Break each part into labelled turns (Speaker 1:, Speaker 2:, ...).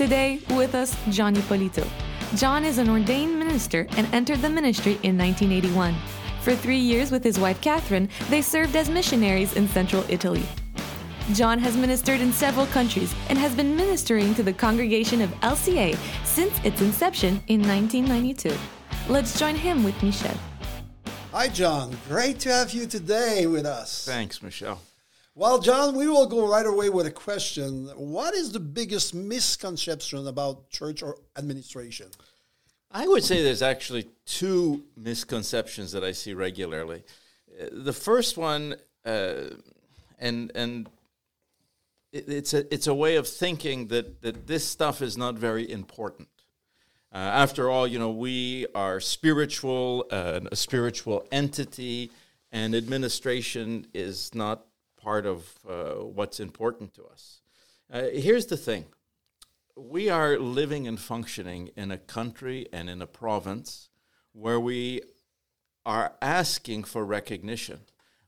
Speaker 1: Today, with us, John Ippolito. John is an ordained minister and entered the ministry in 1981. For three years with his wife Catherine, they served as missionaries in central Italy. John has ministered in several countries and has been ministering to the congregation of LCA since its inception in 1992. Let's join him with Michel.
Speaker 2: Hi, John. Great to have you today with us.
Speaker 3: Thanks, Michel.
Speaker 2: Well, John, we will go right away with a question. What is the biggest misconception about church or administration?
Speaker 3: I would say there's actually two misconceptions that I see regularly. Uh, The first one, uh, and and it, it's a it's a way of thinking that that this stuff is not very important. Uh, after all, you know, we are spiritual, uh, a spiritual entity, and administration is not part of uh, what's important to us. Uh, here's the thing we are living and functioning in a country and in a province where we are asking for recognition.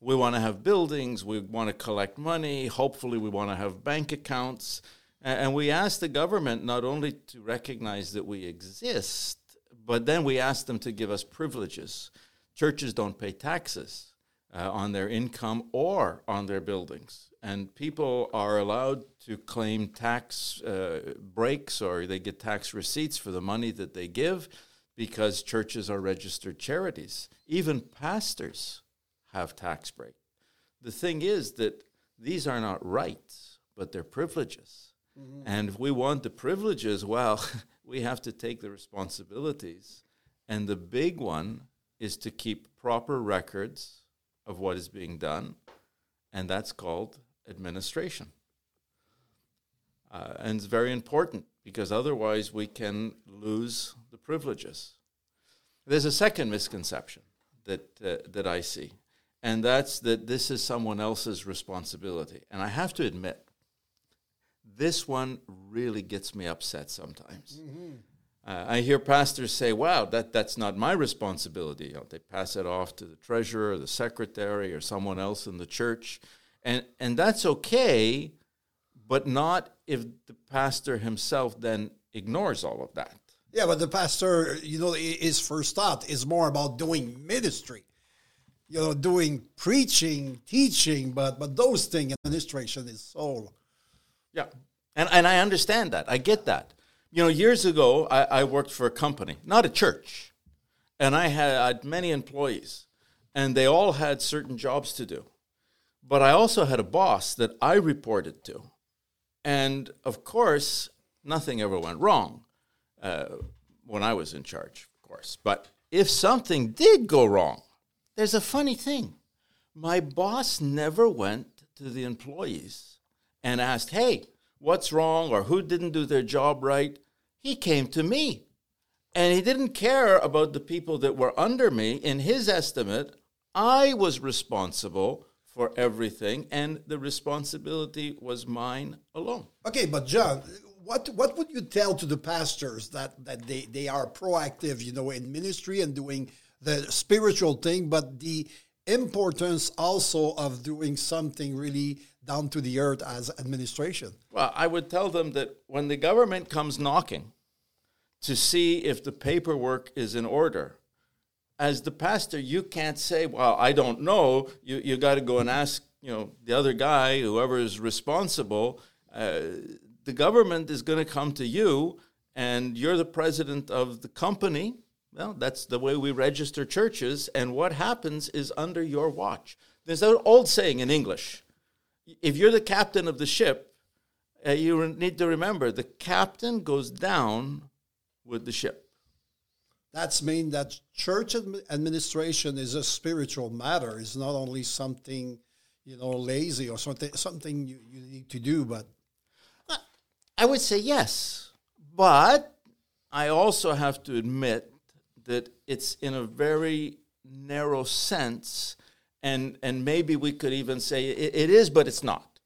Speaker 3: We want to have buildings, we want to collect money, hopefully, we want to have bank accounts. And we ask the government not only to recognize that we exist, but then we ask them to give us privileges. Churches don't pay taxes uh, on their income or on their buildings. And people are allowed to claim tax uh, breaks or they get tax receipts for the money that they give because churches are registered charities. Even pastors have tax break. The thing is that these are not rights, but they're privileges. And if we want the privileges, well, we have to take the responsibilities. And the big one is to keep proper records of what is being done, and that's called administration. Uh, and it's very important because otherwise we can lose the privileges. There's a second misconception that, uh, that I see, and that's that this is someone else's responsibility. And I have to admit, this one really gets me upset sometimes. Uh, I hear pastors say, "Wow, that, that's not my responsibility." You know, they pass it off to the treasurer, or the secretary, or someone else in the church, and and that's okay, but not if the pastor himself then ignores all of that.
Speaker 2: Yeah, but the pastor, you know, his first thought is more about doing ministry, you know, doing preaching, teaching, but but those things, administration is soul.
Speaker 3: Yeah, and and I understand that. I get that. You know, years ago, I, I worked for a company, not a church, and I had many employees, and they all had certain jobs to do. But I also had a boss that I reported to, and of course, nothing ever went wrong uh, when I was in charge, of course. But if something did go wrong, there's a funny thing. My boss never went to the employees and asked, hey, what's wrong or who didn't do their job right. He came to me. And he didn't care about the people that were under me. In his estimate, I was responsible for everything, and the responsibility was mine alone.
Speaker 2: Okay, but John, what what would you tell to the pastors that that they they are proactive, you know, in ministry and doing the spiritual thing, but the importance also of doing something really down to the earth as administration?
Speaker 3: Well, I would tell them that when the government comes knocking to see if the paperwork is in order, as the pastor, you can't say, "Well, I don't know." You you got to go and ask, you know, the other guy, whoever is responsible. Uh, the government is going to come to you, and you're the president of the company. Well, that's the way we register churches, and what happens is under your watch. There's an old saying in English: if you're the captain of the ship, uh, you need to remember the captain goes down with the ship.
Speaker 2: That's mean that church administration is a spiritual matter. It's not only something, you know, lazy or something something you, you need to do, but
Speaker 3: I would say yes, but I also have to admit that it's in a very narrow sense, and and maybe we could even say it, it is, but it's not.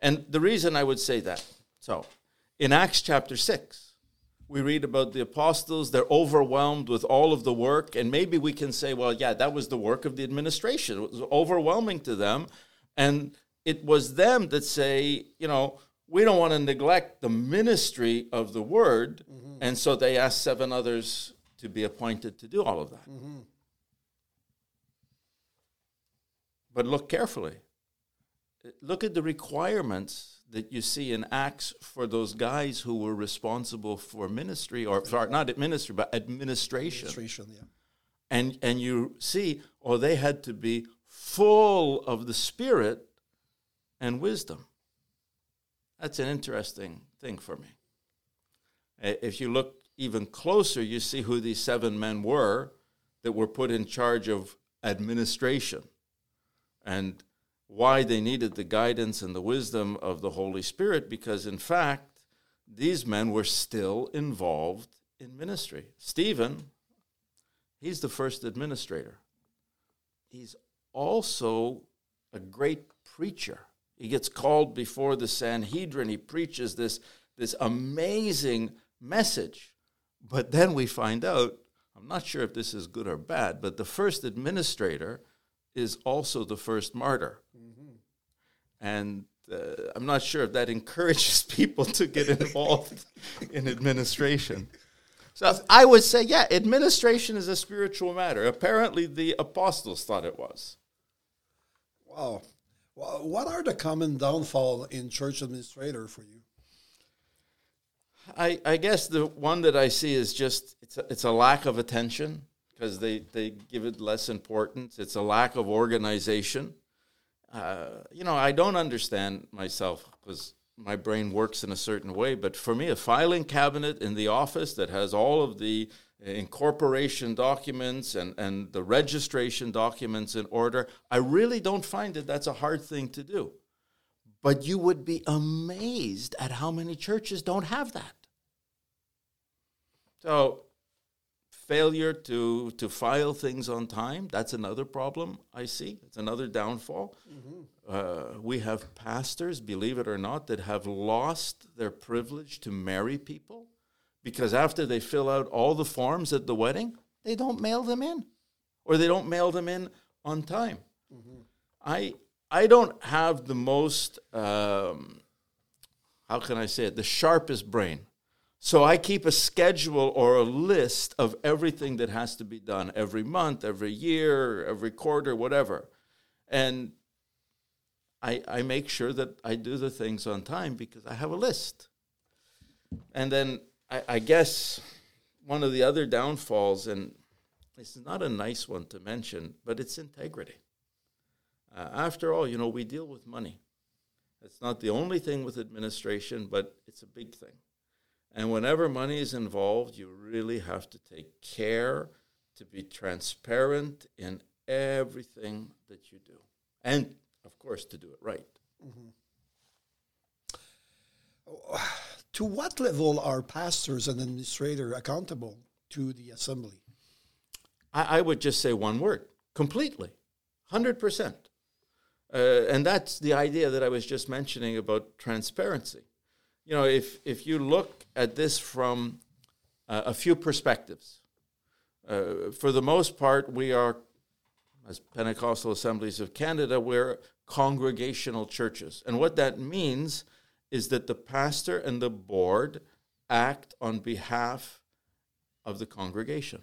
Speaker 3: And the reason I would say that, so in Acts chapter six, we read about the apostles. They're overwhelmed with all of the work, and maybe we can say, well, yeah, that was the work of the administration. It was overwhelming to them, and it was them that say, you know, we don't want to neglect the ministry of the word. Mm-hmm. And so they asked seven others to be appointed to do all of that. Mm-hmm. But look carefully. Look at the requirements that you see in Acts for those guys who were responsible for ministry, or sorry, not ministry, but administration.
Speaker 2: Administration, yeah.
Speaker 3: And, and you see, oh, they had to be full of the Spirit and wisdom. That's an interesting thing for me. If you look even closer, you see who these seven men were that were put in charge of administration and why they needed the guidance and the wisdom of the Holy Spirit, because in fact, these men were still involved in ministry. Stephen, he's the first administrator. He's also a great preacher. He gets called before the Sanhedrin. He preaches this, this amazing message. But then we find out, I'm not sure if this is good or bad, but the first administrator is also the first martyr. And uh, I'm not sure if that encourages people to get involved in administration. So I would say, yeah, administration is a spiritual matter. Apparently, the apostles thought it was.
Speaker 2: Wow. Well, what are the common downfall in church administrator for you?
Speaker 3: I, I guess the one that I see is just it's a, it's a lack of attention because they, they give it less importance. It's a lack of organization. Uh, you know, I don't understand myself because my brain works in a certain way, but for me, a filing cabinet in the office that has all of the incorporation documents and, and the registration documents in order, I really don't find that that's a hard thing to do. But you would be amazed at how many churches don't have that. So, failure to, to file things on time, that's another problem I see. It's another downfall. Uh, we have pastors, believe it or not, that have lost their privilege to marry people because after they fill out all the forms at the wedding, they don't mail them in or they don't mail them in on time. I, I don't have the most, um, how can I say it, the sharpest brain. So I keep a schedule or a list of everything that has to be done every month, every year, every quarter, whatever. And I, I make sure that I do the things on time because I have a list. And then I, I guess one of the other downfalls, and this is not a nice one to mention, but it's integrity. Uh, after all, you know, we deal with money. It's not the only thing with administration, but it's a big thing. And whenever money is involved, you really have to take care to be transparent in everything that you do. And, of course, to do it right.
Speaker 2: To what level are pastors and administrator accountable to the assembly?
Speaker 3: I, I would just say one word completely, 100%. Uh, and that's the idea that I was just mentioning about transparency. You know, if, if you look at this from uh, a few perspectives, uh, for the most part, we are, as Pentecostal Assemblies of Canada, we're congregational churches. And what that means is that the pastor and the board act on behalf of the congregation.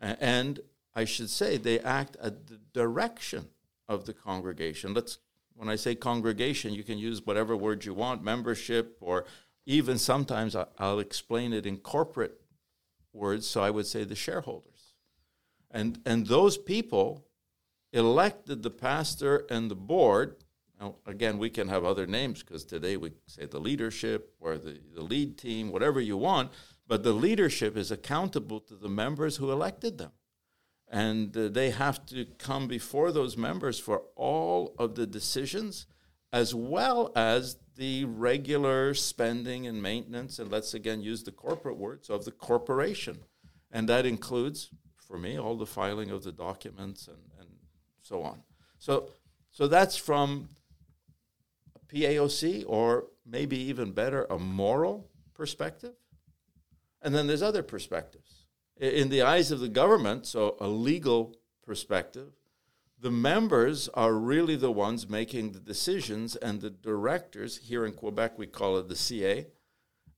Speaker 3: And I should say they act at the direction of the congregation. Let's when I say congregation, you can use whatever word you want, membership, or even sometimes I'll explain it in corporate words. So I would say the shareholders. And, and those people elected the pastor and the board. Now, again, we can have other names because today we say the leadership or the, the lead team, whatever you want, but the leadership is accountable to the members who elected them and uh, they have to come before those members for all of the decisions as well as the regular spending and maintenance and let's again use the corporate words of the corporation. And that includes for me all the filing of the documents and, and so on. So so that's from a PAOC or maybe even better a moral perspective. And then there's other perspectives in the eyes of the government, so a legal perspective, The members are really the ones making the decisions, and the directors, here in Quebec, we call it the CA,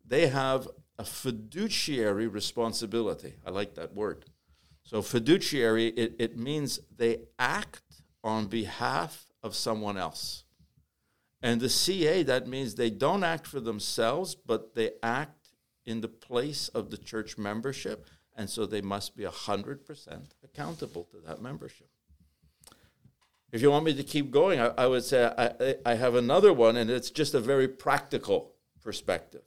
Speaker 3: they have a fiduciary responsibility. I like that word. So, fiduciary, it, it means they act on behalf of someone else. And the CA, that means they don't act for themselves, but they act in the place of the church membership. And so they must be 100% accountable to that membership. If you want me to keep going, I, I would say I, I have another one, and it's just a very practical perspective.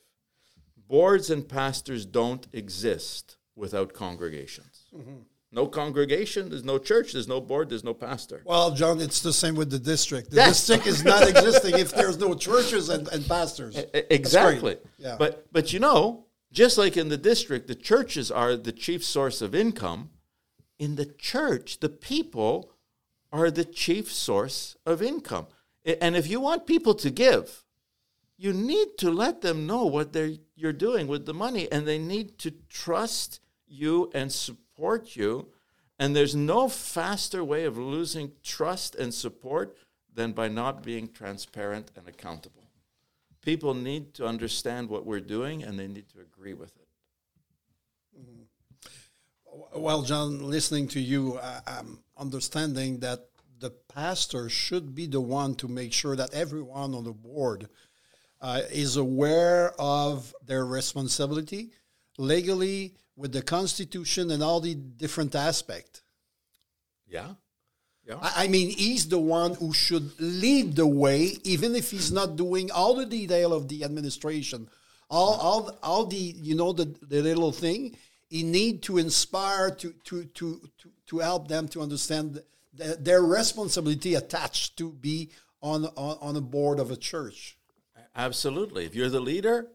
Speaker 3: Boards and pastors don't exist without congregations. Mm-hmm. No congregation, there's no church, there's no board, there's no pastor.
Speaker 2: Well, John, it's the same with the district. The district is not existing if there's no churches and, and pastors.
Speaker 3: Exactly. Yeah. But but you know, just like in the district, the churches are the chief source of income. In the church, the people are the chief source of income. And if you want people to give, you need to let them know what you're doing with the money, and they need to trust you and support you. And there's no faster way of losing trust and support than by not being transparent and accountable. People need to understand what we're doing and they need to agree with it.
Speaker 2: Mm-hmm. Well, John, listening to you, uh, I'm understanding that the pastor should be the one to make sure that everyone on the board uh, is aware of their responsibility legally with the Constitution and all the different aspects.
Speaker 3: Yeah.
Speaker 2: Yeah. I, mean, he's the one who should lead the way, even if he's not doing all the detail of the administration, all, all, all the, you know, the, the little thing. He need to inspire to, to, to, to, to help them to understand the, their responsibility attached to be on, on, on a board of a church.
Speaker 3: Absolutely. If you're the leader,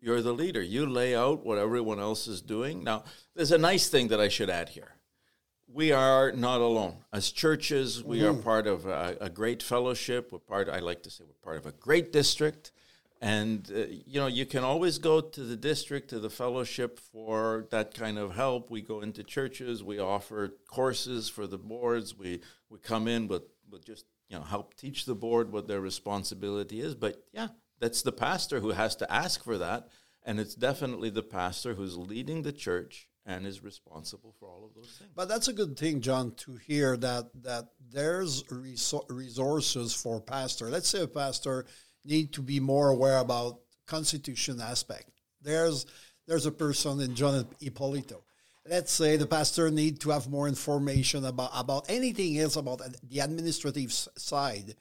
Speaker 3: you're the leader. You lay out what everyone else is doing. Now, there's a nice thing that I should add here. We are not alone. As churches, we mm-hmm. are part of a, a, great fellowship. We're part, I like to say, we're part of a great district. And, uh, you know, you can always go to the district, to the fellowship for that kind of help. We go into churches, we offer courses for the boards, we, we come in with, with just, you know, help teach the board what their responsibility is. But yeah, that's the pastor who has to ask for that. And it's definitely the pastor who's leading the church and is responsible for all of those things.
Speaker 2: But that's a good thing, John, to hear that that there's resources for pastor. Let's say a pastor need to be more aware about constitution aspect. There's there's a person in John Ippolito. Let's say the pastor need to have more information about about anything else about the administrative side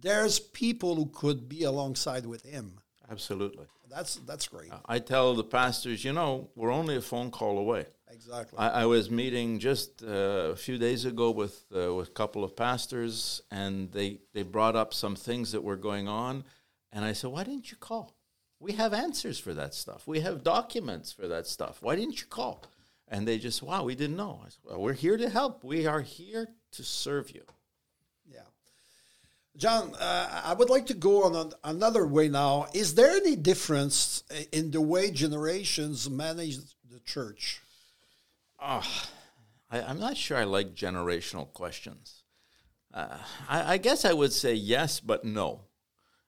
Speaker 2: there's people who could be alongside with him.
Speaker 3: Absolutely.
Speaker 2: That's that's great.
Speaker 3: I tell the pastors, you know, we're only a phone call away.
Speaker 2: Exactly.
Speaker 3: I, I was meeting just uh, a few days ago with uh, with a couple of pastors, and they they brought up some things that were going on, and I said, why didn't you call? We have answers for that stuff. We have documents for that stuff. Why didn't you call? And they just, wow, we didn't know. I said, well, we're here to help. We are here to serve you.
Speaker 2: John, uh, I would like to go on an, another way now. Is there any difference in the way generations manage the church?
Speaker 3: Oh, I, am not sure I like generational questions. Uh, I, I, guess I would say yes, but no.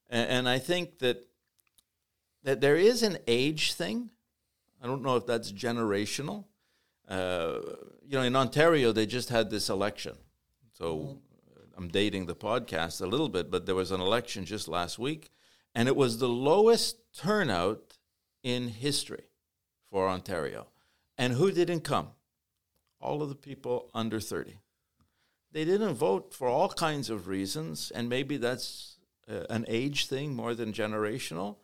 Speaker 3: And, and, I think that that there is an age thing. I don't know if that's generational. Uh, you know, in Ontario, they just had this election. So mm-hmm. I'm dating the podcast a little bit, but there was an election just last week, and it was the lowest turnout in history for Ontario. And who didn't come? All of the people under 30. They didn't vote for all kinds of reasons, and maybe that's uh, an age thing more than generational.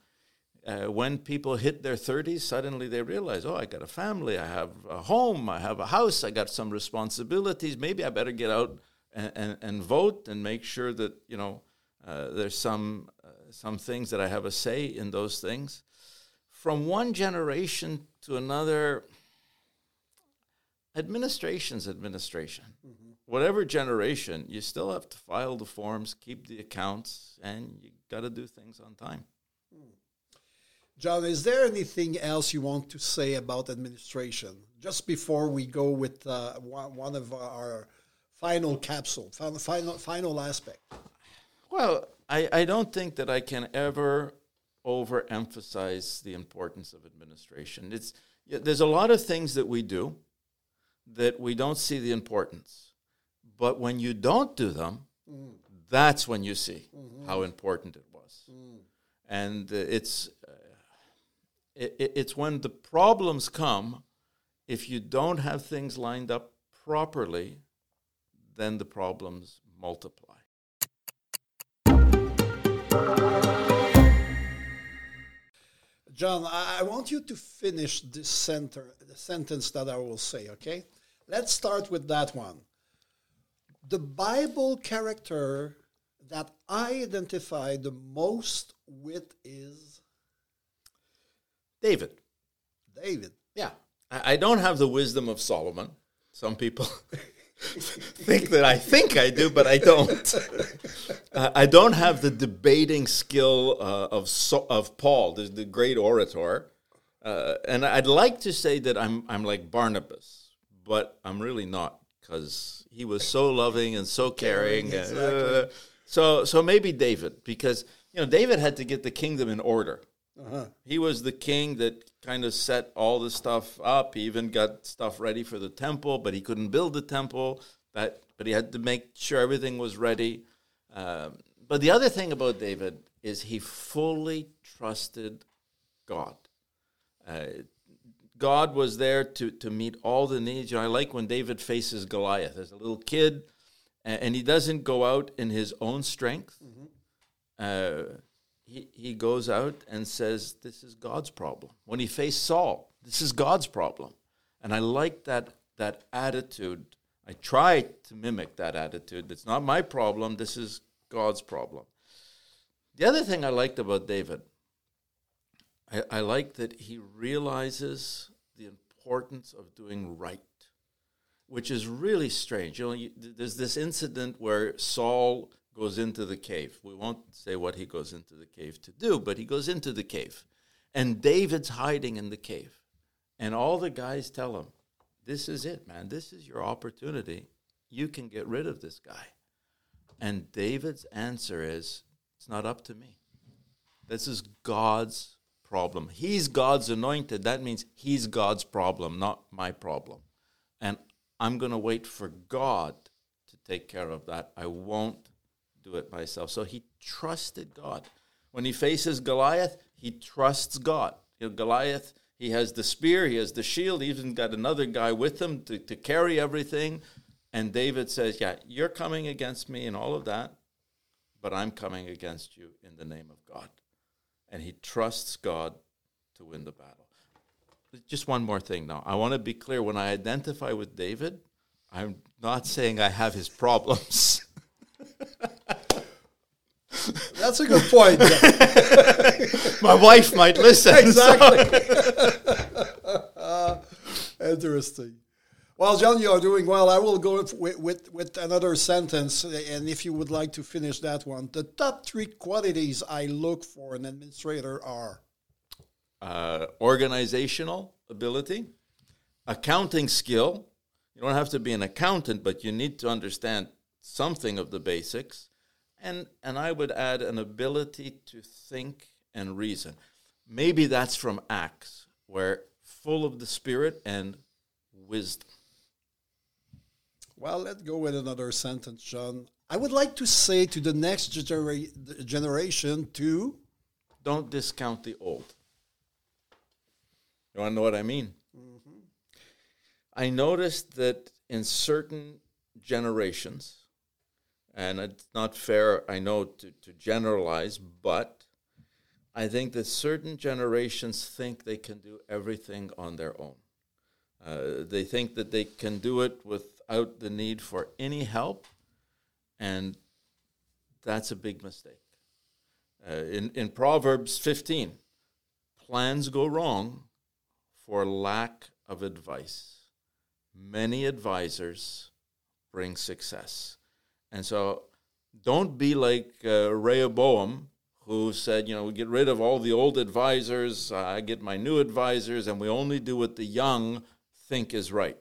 Speaker 3: Uh, when people hit their 30s, suddenly they realize, oh, I got a family, I have a home, I have a house, I got some responsibilities. Maybe I better get out and, and, and vote and make sure that you know uh, there's some uh, some things that I have a say in those things. From one generation to another, administration's administration. Mm-hmm. Whatever generation, you still have to file the forms, keep the accounts, and you got to do things on time. Hmm.
Speaker 2: John, is there anything else you want to say about administration? Just before we go with uh, one, one of our final capsule, final final, aspect.
Speaker 3: Well, I, I don't think that I can ever overemphasize the importance of administration. It's there's a lot of things that we do that we don't see the importance, but when you don't do them, mm. that's when you see mm-hmm. how important it was, mm. and uh, it's it, it's when the problems come. If you don't have things lined up properly, then the problems multiply.
Speaker 2: John, I want you to finish this center, the sentence that I will say, okay? Let's start with that one. The Bible character that I identify the most with is
Speaker 3: David.
Speaker 2: David.
Speaker 3: Yeah. I don't have the wisdom of Solomon. Some people think that I think I do, but I don't. uh, I don't have the debating skill uh, of so, of Paul, the, the great orator. Uh, and I'd like to say that I'm I'm like Barnabas, but I'm really not because he was so loving and so caring. caring exactly. Uh, so so maybe David, because you know David had to get the kingdom in order. Uh-huh. He was the king that kind of set all the stuff up. He even got stuff ready for the temple, but he couldn't build the temple. But but he had to make sure everything was ready. Um, but the other thing about David is he fully trusted God. Uh, God was there to, to meet all the needs. You know, I like when David faces Goliath as a little kid, and, and he doesn't go out in his own strength. Mm-hmm. Uh, he, he goes out and says, This is God's problem. When he faced Saul, this is God's problem. And I like that, that attitude. I try to mimic that attitude. It's not my problem, this is God's problem. The other thing I liked about David, I, I like that he realizes the importance of doing right, which is really strange. You know, you, there's this incident where Saul goes into the cave. We won't say what he goes into the cave to do, but he goes into the cave. And David's hiding in the cave. And all the guys tell him, This is it, man. This is your opportunity. You can get rid of this guy. And David's answer is, It's not up to me. This is God's problem. He's God's anointed. That means he's God's problem, not my problem. And I'm going to wait for God to take care of that. I won't do it myself. So he trusted God. When he faces Goliath, he trusts God. You know, Goliath, he has the spear, he has the shield, he even got another guy with him to, to carry everything. And David says, Yeah, you're coming against me and all of that, but I'm coming against you in the name of God. And he trusts God to win the battle. Just one more thing now. I want to be clear when I identify with David, I'm not saying I have his problems.
Speaker 2: That's a good point.
Speaker 3: My wife might listen.
Speaker 2: Exactly. uh, interesting. Well, John, you are doing well. I will go with, with, with another sentence, and if you would like to finish that one, the top three qualities I look for in an administrator are
Speaker 3: uh, organizational ability, accounting skill. You don't have to be an accountant, but you need to understand something of the basics, and, and I would add an ability to think and reason. Maybe that's from Acts, where full of the Spirit and wisdom.
Speaker 2: Well, let's go with another sentence, John. I would like to say to the next genera- generation to
Speaker 3: don't discount the old. You want to know what I mean? Mm-hmm. I noticed that in certain generations, and it's not fair, I know, to, to generalize, but I think that certain generations think they can do everything on their own. Uh, they think that they can do it without the need for any help, and that's a big mistake. Uh, in, in Proverbs 15, plans go wrong for lack of advice. Many advisors bring success. And so don't be like uh, Rehoboam, who said, you know, we get rid of all the old advisors, I get my new advisors, and we only do what the young think is right.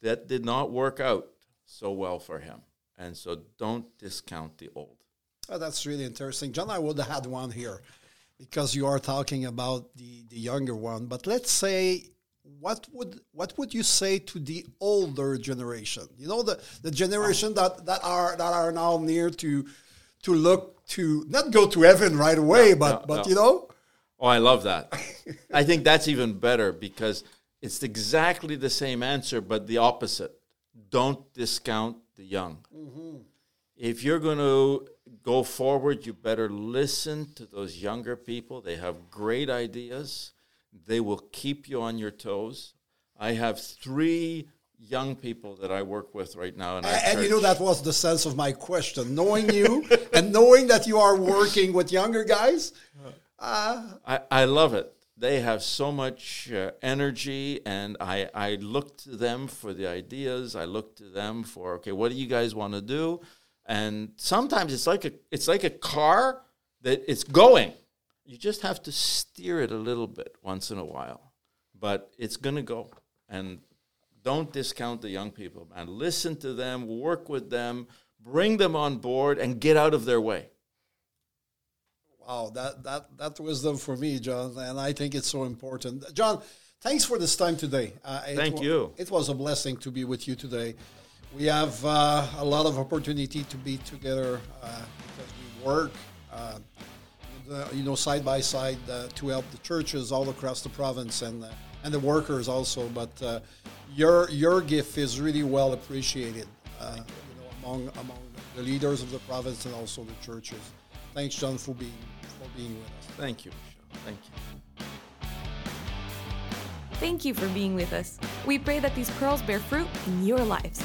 Speaker 3: That did not work out. so well for him. And so don't discount the old.
Speaker 2: Oh, that's really interesting. John, I would have had one here because you are talking about the, the younger one. But let's say, what would what would you say to the older generation? You know, the, the generation that, that are that are now near to to look to not go to heaven right away, no, but no, but no. you know.
Speaker 3: Oh, I love that. I think that's even better because it's exactly the same answer, but the opposite. Don't discount the young. Mm-hmm. If you're going to go forward, you better listen to those younger people. They have great ideas. They will keep you on your toes. I have three young people that I work with right now.
Speaker 2: and, and you know, that was the sense of my question. Knowing you and knowing that you are working with younger guys.
Speaker 3: Uh, I, I love it. They have so much uh, energy, and I, I look to them for the ideas. I look to them for, okay, what do you guys want to do? and sometimes it's like a it's like a car that it's going you just have to steer it a little bit once in a while but it's going to go. And don't discount the young people man. Listen to them work with them bring them on board and get out of their way.
Speaker 2: Wow that that that wisdom for me john and i think it's so important. John thanks for this time today.
Speaker 3: Uh, thank you.
Speaker 2: it was a blessing to be with you today. We have uh, a lot of opportunity to be together uh, because we work, uh, you know, side by side uh, to help the churches all across the province and uh, and the workers also. But uh, your your gift is really well appreciated, you know, among among the leaders of the province and also the churches. Thanks, John, for being for being with us.
Speaker 3: Thank you, Michel. Thank you.
Speaker 1: Thank you for being with us. We pray that these pearls bear fruit in your lives.